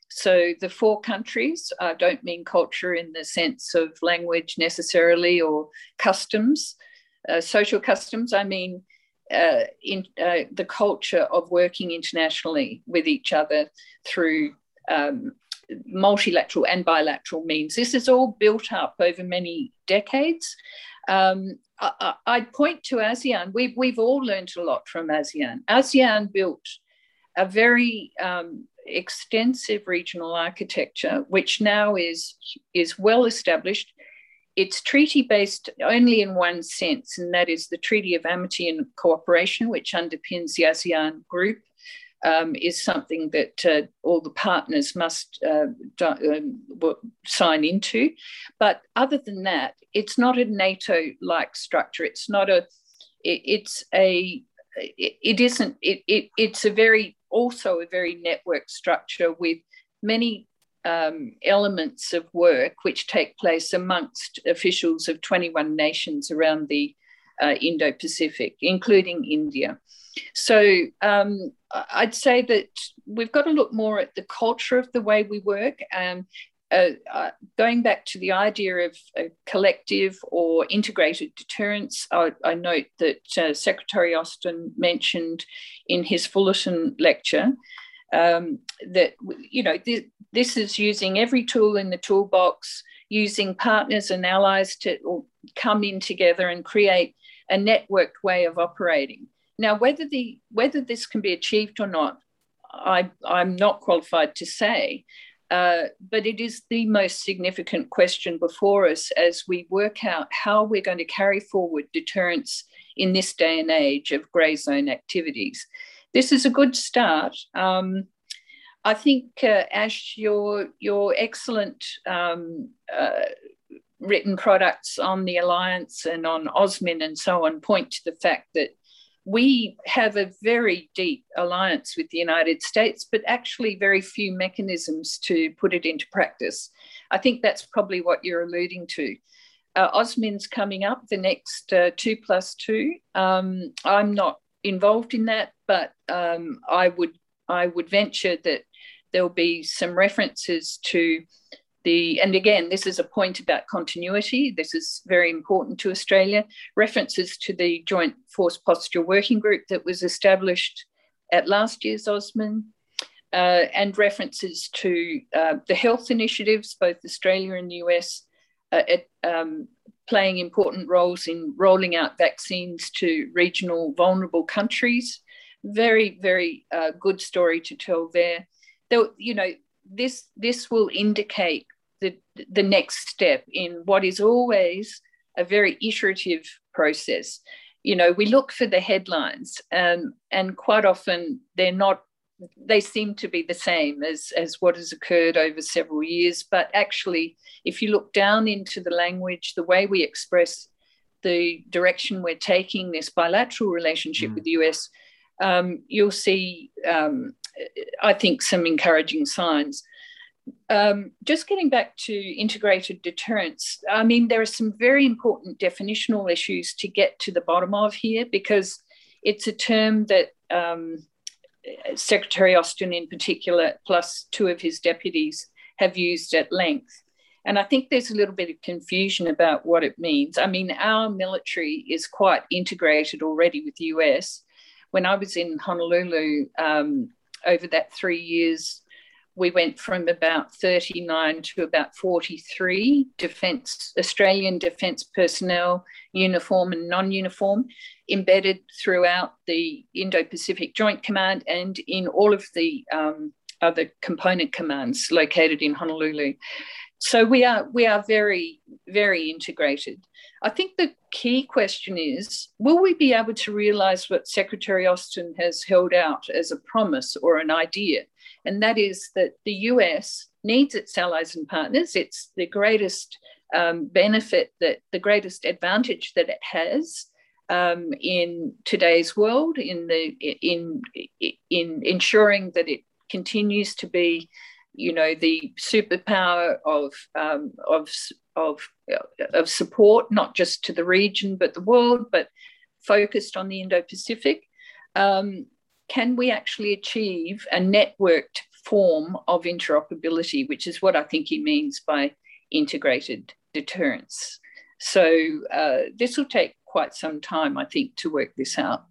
so the four countries uh, don't mean culture in the sense of language necessarily or customs, uh, social customs. I mean uh, in uh, the culture of working internationally with each other through um, multilateral and bilateral means. This is all built up over many decades. Um, I, would point to ASEAN. We've, we've all learned a lot from ASEAN. ASEAN built a very um, extensive regional architecture, which now is, is well established. It's treaty based only in one sense, and that is the Treaty of Amity and Cooperation, which underpins the ASEAN group. um, is something that uh, all the partners must uh, um, sign into. But other than that, it's not a NATO-like structure. It's not a. It's a. It, it isn't. It, it it's a very also a very network structure with many um, elements of work which take place amongst officials of 21 nations around the uh, Indo Pacific, including India. So um, I'd say that we've got to look more at the culture of the way we work. Um, uh, going back to the idea of a collective or integrated deterrence, I, I note that uh, Secretary Austin mentioned in his Fullerton lecture um, that you know th- this is using every tool in the toolbox, using partners and allies to come in together and create a networked way of operating. Now, whether the whether this can be achieved or not, I, I'm not qualified to say. Uh, but it is the most significant question before us as we work out how we're going to carry forward deterrence in this day and age of grey zone activities. This is a good start. Um, I think, uh, Ash, your your excellent um, uh, written products on the alliance and on AUSMIN and so on point to the fact that we have a very deep alliance with the United States, but actually very few mechanisms to put it into practice. I think that's probably what you're alluding to. Uh, AUSMIN's coming up, the next uh, two plus two. Um, I'm not involved in that, but um, I would I would venture that there'll be some references to the, and again, this is a point about continuity. This is very important to Australia. References to the Joint Force Posture Working Group that was established at last year's AUSMIN, uh, and references to uh, the health initiatives, both Australia and the US, uh, at, um, playing important roles in rolling out vaccines to regional vulnerable countries. Very, very uh, good story to tell there. There, you know, this this will indicate the the next step in what is always a very iterative process. You know, we look for the headlines, um, and quite often they're not. They seem to be the same as as what has occurred over several years. But actually, if you look down into the language, the way we express the direction we're taking this bilateral relationship mm. with the US, um, you'll see, um, I think, some encouraging signs. Um, just getting back to integrated deterrence, I mean, there are some very important definitional issues to get to the bottom of here because it's a term that um, Secretary Austin, in particular, plus two of his deputies, have used at length. And I think there's a little bit of confusion about what it means. I mean, our military is quite integrated already with the US. When I was in Honolulu um, over that three years, we went from about 39 to about 43 defence Australian defence personnel, uniform and non-uniform, embedded throughout the Indo-Pacific Joint Command and in all of the um, other component commands located in Honolulu. So we are we are very very integrated. I think the key question is will we be able to realize what Secretary Austin has held out as a promise or an idea and that is that the US needs its allies and partners. It's the greatest um, benefit that the greatest advantage that it has um, in today's world in the in in ensuring that it continues to be you know the superpower of um, of of of support not just to the region but the world but focused on the Indo-Pacific um, can we actually achieve a networked form of interoperability, which is what I think he means by integrated deterrence. So uh, this will take quite some time, I think, to work this out.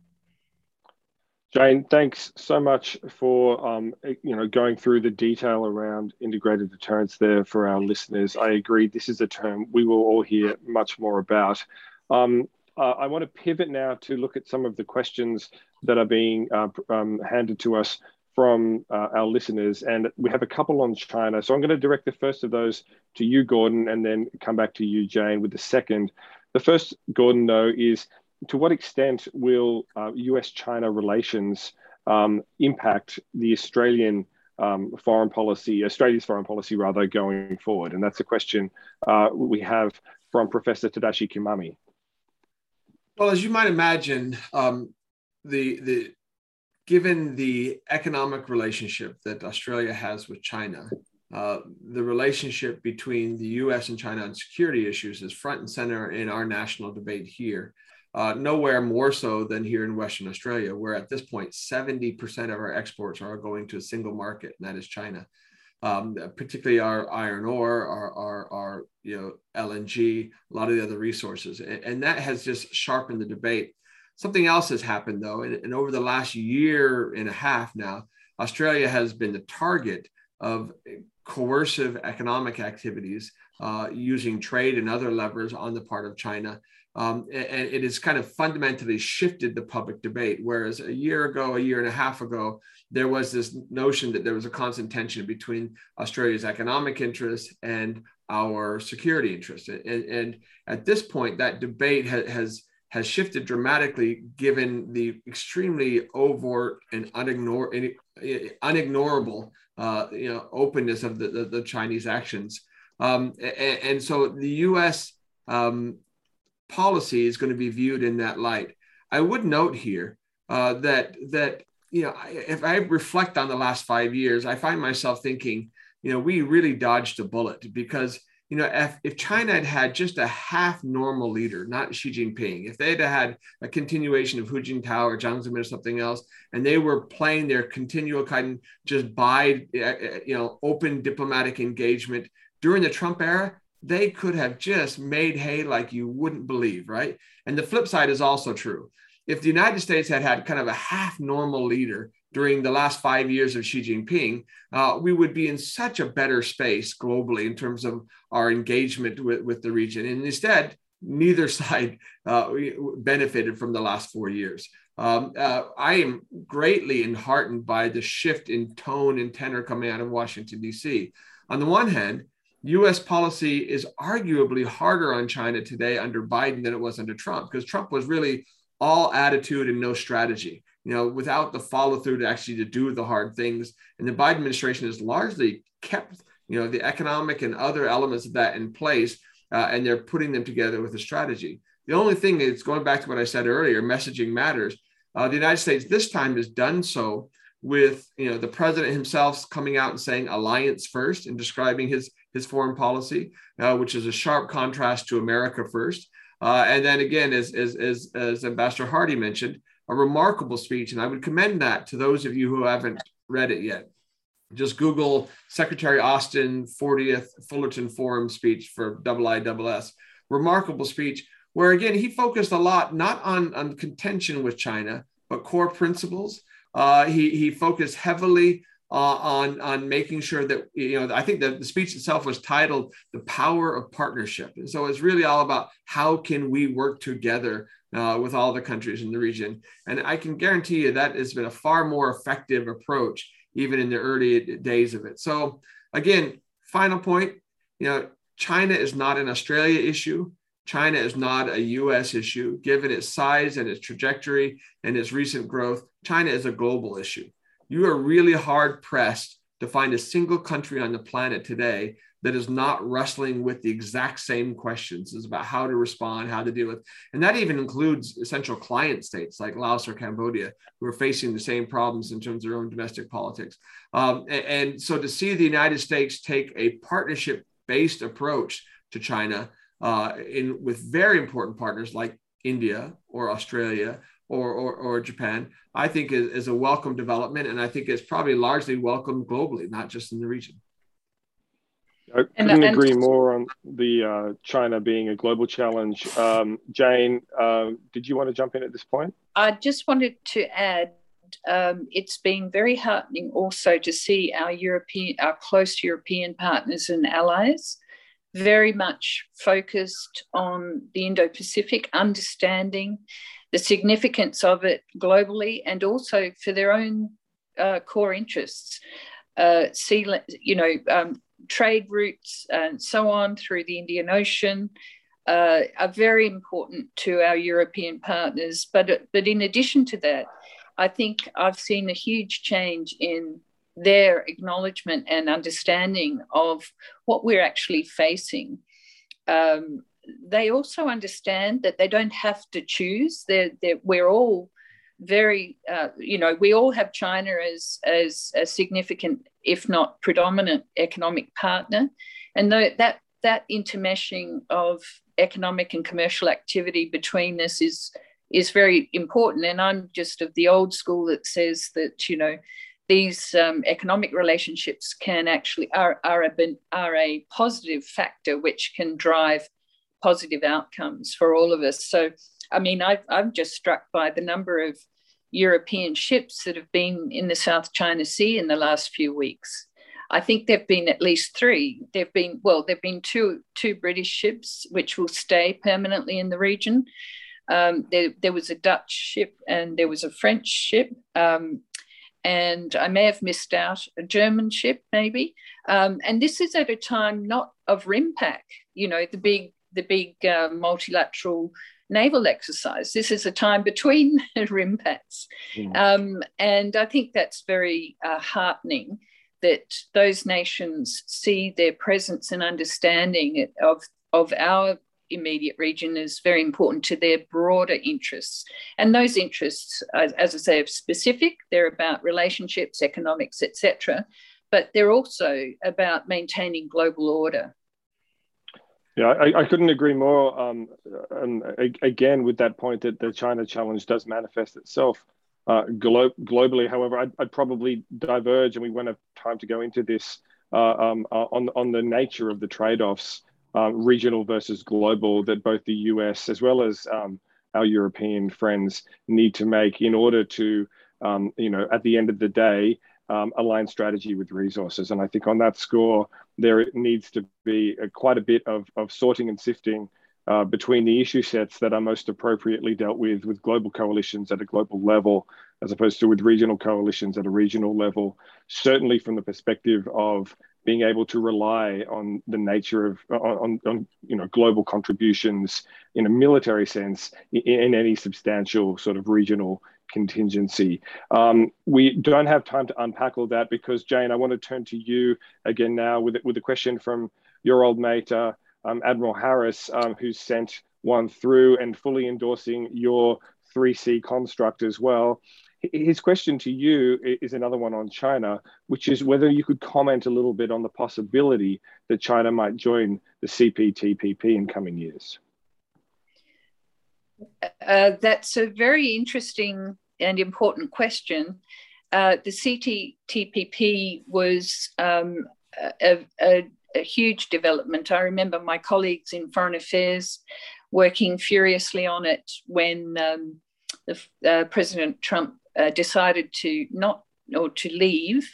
Jane, thanks so much for um, you know going through the detail around integrated deterrence there for our listeners. I agree, this is a term we will all hear much more about. Um, uh, I want to pivot now to look at some of the questions that are being uh, um, handed to us from uh, our listeners. And we have a couple on China. So I'm going to direct the first of those to you, Gordon, and then come back to you, Jane, with the second. The first, Gordon, though, is to what extent will US uh, China relations um, impact the Australian um, foreign policy, Australia's foreign policy rather, going forward? And that's a question uh, we have from Professor Tadashi Kimami. Well, as you might imagine, um, the the given the economic relationship that Australia has with China, uh, the relationship between the U.S. and China on security issues is front and center in our national debate here. Uh, nowhere more so than here in Western Australia, where at this point 70% of our exports are going to a single market, and that is China. Um, particularly our iron ore, our, our, our, you know LNG, a lot of the other resources, and, and that has just sharpened the debate. Something else has happened though, and, and over the last year and a half now, Australia has been the target of coercive economic activities uh, using trade and other levers on the part of China. Um, and it has kind of fundamentally shifted the public debate. Whereas a year ago, a year and a half ago, there was this notion that there was a constant tension between Australia's economic interests and our security interests. And, and at this point, that debate ha- has has shifted dramatically given the extremely overt and unignor- unignorable uh, you know openness of the, the, the Chinese actions. Um, and, and, so the U.S. Um, policy is going to be viewed in that light. I would note here uh, that that you know if I reflect on the last five years, I find myself thinking, you know, we really dodged a bullet because you know, if, if China had had just a half normal leader, not Xi Jinping, if they had had a continuation of Hu Jintao or Jiang Zemin or something else, and they were playing their continual kind of just by, uh, uh, you know, open diplomatic engagement during the Trump era, they could have just made hay like you wouldn't believe, right? And the flip side is also true. If the United States had had kind of a half normal leader during the last five years of Xi Jinping, uh, we would be in such a better space globally in terms of our engagement with, with the region. And instead, neither side uh, benefited from the last four years. Um, uh, I am greatly enheartened by the shift in tone and tenor coming out of Washington, D.C. On the one hand, US policy is arguably harder on China today under Biden than it was under Trump, because Trump was really all attitude and no strategy you know, without the follow through to actually to do the hard things. And the Biden administration has largely kept, you know, the economic and other elements of that in place, uh, and they're putting them together with a strategy. The only thing is going back to what I said earlier, messaging matters. Uh, the United States this time has done so with, you know, the president himself coming out and saying alliance first and describing his his foreign policy, uh, which is a sharp contrast to America first. Uh, and then again, as, as, as, as Ambassador Hardy mentioned, a remarkable speech. And I would commend that to those of you who haven't read it yet. Just Google Secretary Austin 40th Fullerton Forum speech for IISS. Remarkable speech, where again, he focused a lot not on, on contention with China, but core principles. Uh, he, he focused heavily uh, on on making sure that you know I think that the speech itself was titled "The Power of Partnership," and so it's really all about how can we work together uh, with all the countries in the region. And I can guarantee you that has been a far more effective approach, even in the early days of it. So, again, final point you know, China is not an Australia issue. China is not a US issue. Given its size and its trajectory and its recent growth, China is a global issue. You are really hard pressed to find a single country on the planet today that is not wrestling with the exact same questions. Is about how to respond how to deal with and that even includes essential client states like laos or cambodia who are facing the same problems in terms of their own domestic politics. Um, and, and, so to see the united states take a partnership based approach to china uh, in with very important partners like india or australia or, or, or Japan, I think is, is a welcome development. And I think it's probably largely welcomed globally, not just in the region. I couldn't agree more on the uh, China being a global challenge. Um, Jane, uh, did you want to jump in at this point? I just wanted to add um, it's been very heartening also to see our European, our close European partners and allies very much focused on the Indo Pacific, understanding the significance of it globally and also for their own uh, core interests. Uh, see, you know, um, trade routes and so on through the Indian Ocean uh, are very important to our European partners. But, but in addition to that, I think I've seen a huge change in their acknowledgement and understanding of what we're actually facing. Um, they also understand that they don't have to choose. They're, they're, we're all very, uh, you know, we all have China as, as a significant, if not predominant, economic partner. And that, that intermeshing of economic and commercial activity between us is, is very important. And I'm just of the old school that says that, you know, these um, economic relationships can actually are, are, a, are a positive factor which can drive positive outcomes for all of us. So, I mean, I've, I'm just struck by the number of European ships that have been in the South China Sea in the last few weeks. I think there've been at least three. There've been well, there've been two two British ships which will stay permanently in the region. Um, there, there was a Dutch ship and there was a French ship. Um, and I may have missed out a German ship, maybe. Um, and this is at a time not of RIMPAC, you know, the big the big uh, multilateral naval exercise. This is a time between RIMPACs. Mm. Um, and I think that's very uh, heartening that those nations see their presence and understanding of, of our immediate region is very important to their broader interests. And those interests, as, as I say, are specific. They're about relationships, economics, etc. But they're also about maintaining global order. Yeah, I, I couldn't agree more. Um, and again, with that point that the China challenge does manifest itself uh, glo- globally. However, I'd, I'd, probably diverge, and we won't have time to go into this uh, um, uh, on on the nature of the trade-offs, uh, regional versus global, that both the U.S. as well as um, our European friends need to make in order to, um, you know, at the end of the day, um, align strategy with resources. And I think on that score, there needs to be a, quite a bit of, of sorting and sifting uh, between the issue sets that are most appropriately dealt with with global coalitions at a global level, as opposed to with regional coalitions at a regional level. Certainly, from the perspective of being able to rely on the nature of on, on you know global contributions in a military sense in, in any substantial sort of regional contingency. Um, we don't have time to unpack all that because Jane, I want to turn to you again now with with a question from your old mate uh, um, Admiral Harris, um, who sent one through and fully endorsing your 3C construct as well. His question to you is another one on China, which is whether you could comment a little bit on the possibility that China might join the CPTPP in coming years. Uh, that's a very interesting and important question. Uh, the CPTPP was um, a, a, a, huge development. I remember my colleagues in foreign affairs working furiously on it when um, the, uh, President Trump uh, decided to not or to leave.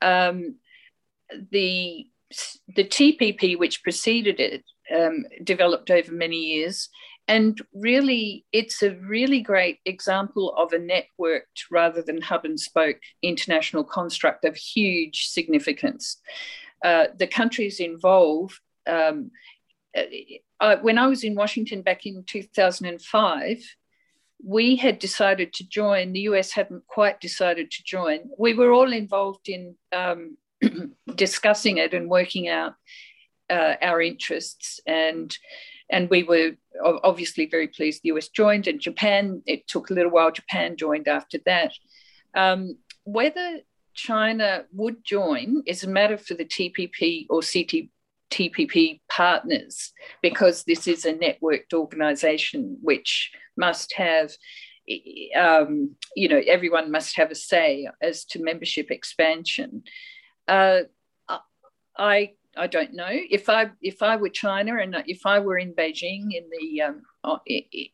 Um, the the TPP, which preceded it, um, developed over many years and really, it's a really great example of a networked rather than hub and spoke international construct of huge significance. Uh, the countries involved, um, uh, when I was in Washington back in 2005, we had decided to join, the US hadn't quite decided to join. We were all involved in um, discussing it and working out uh, our interests. And and we were obviously very pleased the US joined, and Japan, it took a little while, Japan joined after that. Um, whether China would join is a matter for the TPP or CTPP partners, because this is a networked organization which must have um, you know, everyone must have a say as to membership expansion. Uh, I I don't know if I if I were China and if I were in Beijing in the um,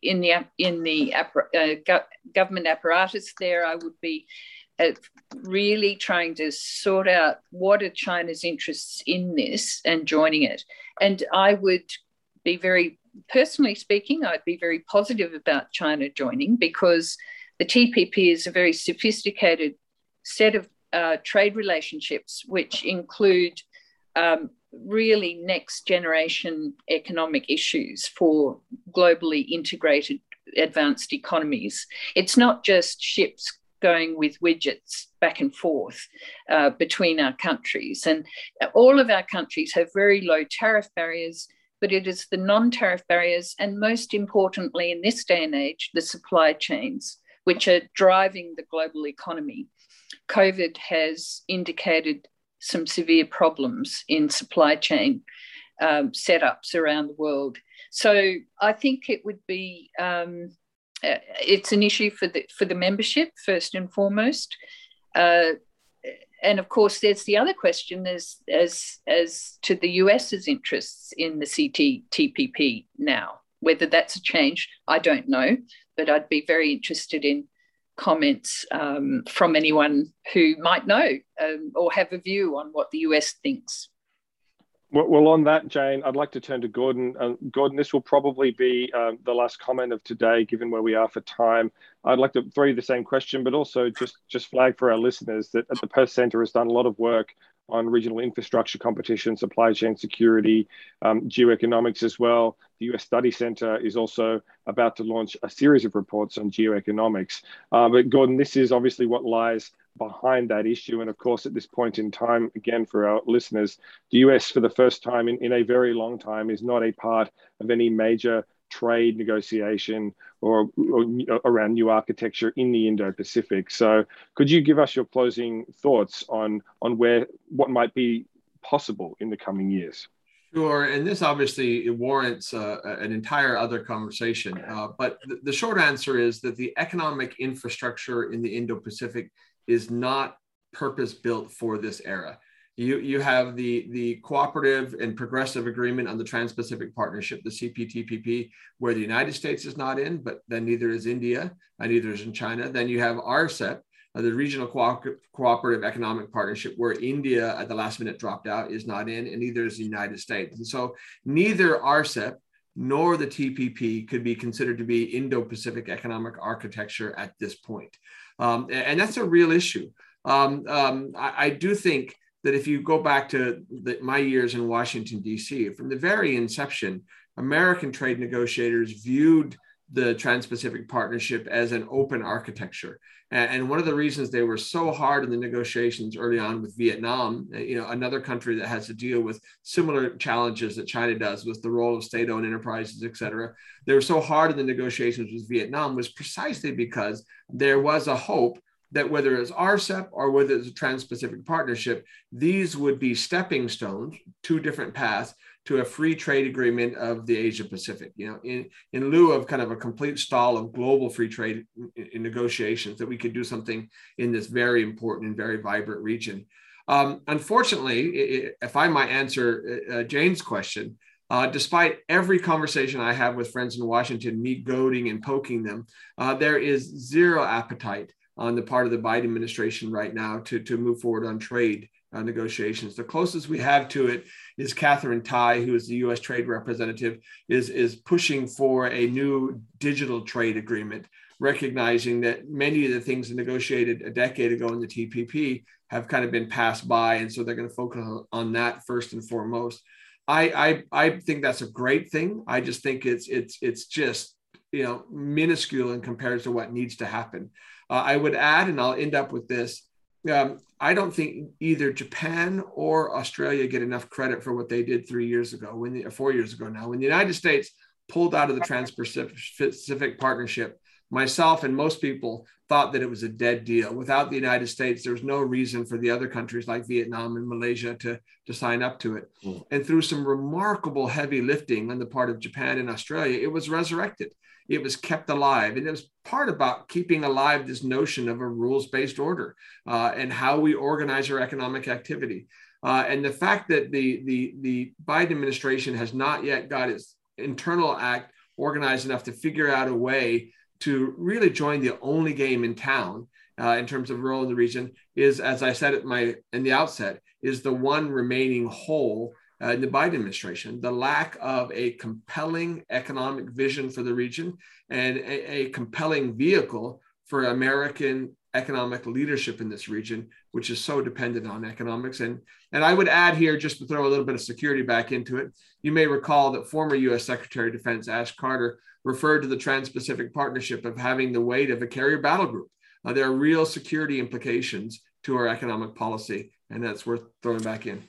in the in the uh, government apparatus there, I would be uh, really trying to sort out what are China's interests in this and joining it. And I would be very personally speaking, I'd be very positive about China joining because the TPP is a very sophisticated set of uh, trade relationships which include um, really next generation economic issues for globally integrated advanced economies. It's not just ships going with widgets back and forth uh, between our countries. And all of our countries have very low tariff barriers, but it is the non tariff barriers, and most importantly, in this day and age, the supply chains, which are driving the global economy. COVID has indicated some severe problems in supply chain um, setups around the world. So I think it would be um, uh, it's an issue for the for the membership first and foremost. Uh, and of course, there's the other question as as as to the US's interests in the CPTPP now. Whether that's a change, I don't know, but I'd be very interested in comments um, from anyone who might know um, or have a view on what the US thinks. Well, on that, Jane, I'd like to turn to Gordon. Uh, Gordon, this will probably be uh, the last comment of today, given where we are for time. I'd like to throw you the same question, but also just, just flag for our listeners that the Perth Centre has done a lot of work on regional infrastructure competition, supply chain security, um, geoeconomics as well. The US Study Center is also about to launch a series of reports on geoeconomics. Uh, but Gordon, this is obviously what lies behind that issue. And of course, at this point in time, again, for our listeners, the US, for the first time in, in a very long time, is not a part of any major trade negotiation or, or, around new architecture in the Indo-Pacific. So, could you give us your closing thoughts on on where what might be possible in the coming years? Sure, and this obviously warrants uh, an entire other conversation. Uh, but the, the short answer is that the economic infrastructure in the Indo-Pacific is not purpose built for this era. You, you have the, the cooperative and progressive agreement on the Trans-Pacific Partnership, the CPTPP, where the United States is not in, but then neither is India and neither is in China. Then you have RCEP, uh, the Regional Co- Cooperative Economic Partnership, where India at the last minute dropped out, is not in, and neither is the United States. And so neither RCEP nor the TPP could be considered to be Indo-Pacific economic architecture at this point. Um, and that's a real issue. Um, um, I, I, do think that if you go back to the, my years in Washington, D.C., from the very inception, American trade negotiators viewed the Trans Pacific Partnership as an open architecture. And one of the reasons they were so hard in the negotiations early on with Vietnam, uh, you know, another country that has to deal with similar challenges that China does with the role of state owned enterprises, et cetera. They were so hard in the negotiations with Vietnam was precisely because there was a hope that whether it's RCEP or whether it's a Trans Pacific Partnership, these would be stepping stones, two different paths to a free trade agreement of the Asia Pacific. You know, in, in lieu of kind of a complete stall of global free trade in, in negotiations, that we could do something in this very important and very vibrant region. Um, unfortunately, if I might answer uh, uh, Jane's question, uh, despite every conversation I have with friends in Washington, me goading and poking them, uh, there is zero appetite on the part of the Biden administration right now to, to move forward on trade uh, negotiations. The closest we have to it is Katherine Tai, who is the U.S. Trade Representative, is, is pushing for a new digital trade agreement, recognizing that many of the things negotiated a decade ago in the TPP have kind of been passed by, and so they're going to focus on that first and foremost. I, I I think that's a great thing. I just think it's it's it's just you know minuscule in comparison to what needs to happen. Uh, I would add, and I'll end up with this um, I don't think either Japan or Australia get enough credit for what they did three years ago, when the, four years ago now, when the United States pulled out of the Trans-Pacific Partnership. Myself and most people thought that it was a dead deal. Without the United States, there was no reason for the other countries like Vietnam and Malaysia to, to sign up to it. Mm. And through some remarkable heavy lifting on the part of Japan and Australia, it was resurrected it was kept alive. And it was part about keeping alive this notion of a rules based order uh, and how we organize our economic activity. Uh, and the fact that the, the, the Biden administration has not yet got its internal act organized enough to figure out a way to really join the only game in town uh, in terms of role in the region is, as I said at my in the outset, is the one remaining hole uh, in the Biden administration, the lack of a compelling economic vision for the region and a, a, compelling vehicle for American economic leadership in this region, which is so dependent on economics. And, and I would add here, just to throw a little bit of security back into it, you may recall that former US Secretary of Defense Ash Carter referred to the Trans Pacific Partnership of having the weight of a carrier battle group. uh, there are real security implications to our economic policy, and that's worth throwing back in.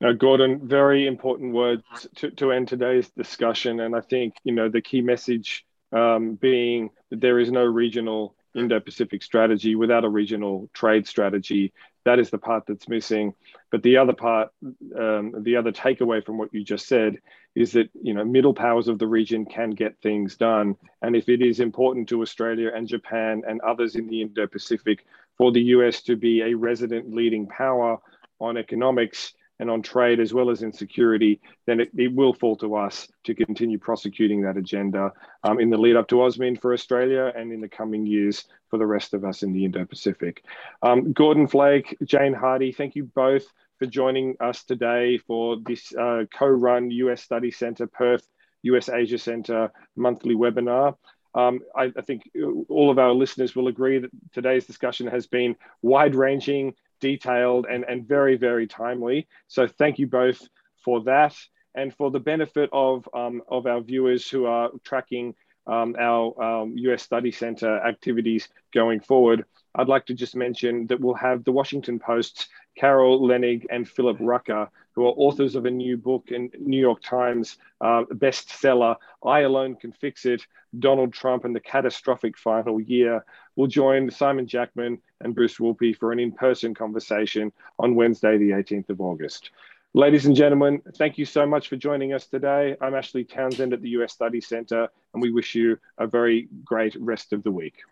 Now, Gordon, very important words to, to end today's discussion. And I think, you know, the key message um, being that there is no regional Indo-Pacific strategy without a regional trade strategy. That is the part that's missing. But the other part, um, the other takeaway from what you just said, is that you know middle powers of the region can get things done. And if it is important to Australia and Japan and others in the Indo-Pacific for the US to be a resident leading power on economics, and on trade as well as in security, then it, it will fall to us to continue prosecuting that agenda um, in the lead up to AUSMIN for Australia and in the coming years for the rest of us in the Indo Pacific. Um, Gordon Flake, Jane Hardy, thank you both for joining us today for this uh, co run US Study Centre Perth US Asia Centre monthly webinar. Um, I, I, think all of our listeners will agree that today's discussion has been wide ranging detailed and, and very, very timely. So thank you both for that. And for the benefit of, um, of our viewers who are tracking um, our um, US Study Center activities going forward, I'd like to just mention that we'll have the Washington Post's Carol Leonnig and Philip Rucker, who are authors of a new book in New York Times uh, bestseller, I Alone Can Fix It Donald Trump and the Catastrophic Final Year, will join Simon Jackman and Bruce Wolpe for an in person conversation on Wednesday, the 18th of August. Ladies and gentlemen, thank you so much for joining us today. I'm Ashley Townshend at the US Study Center, and we wish you a very great rest of the week.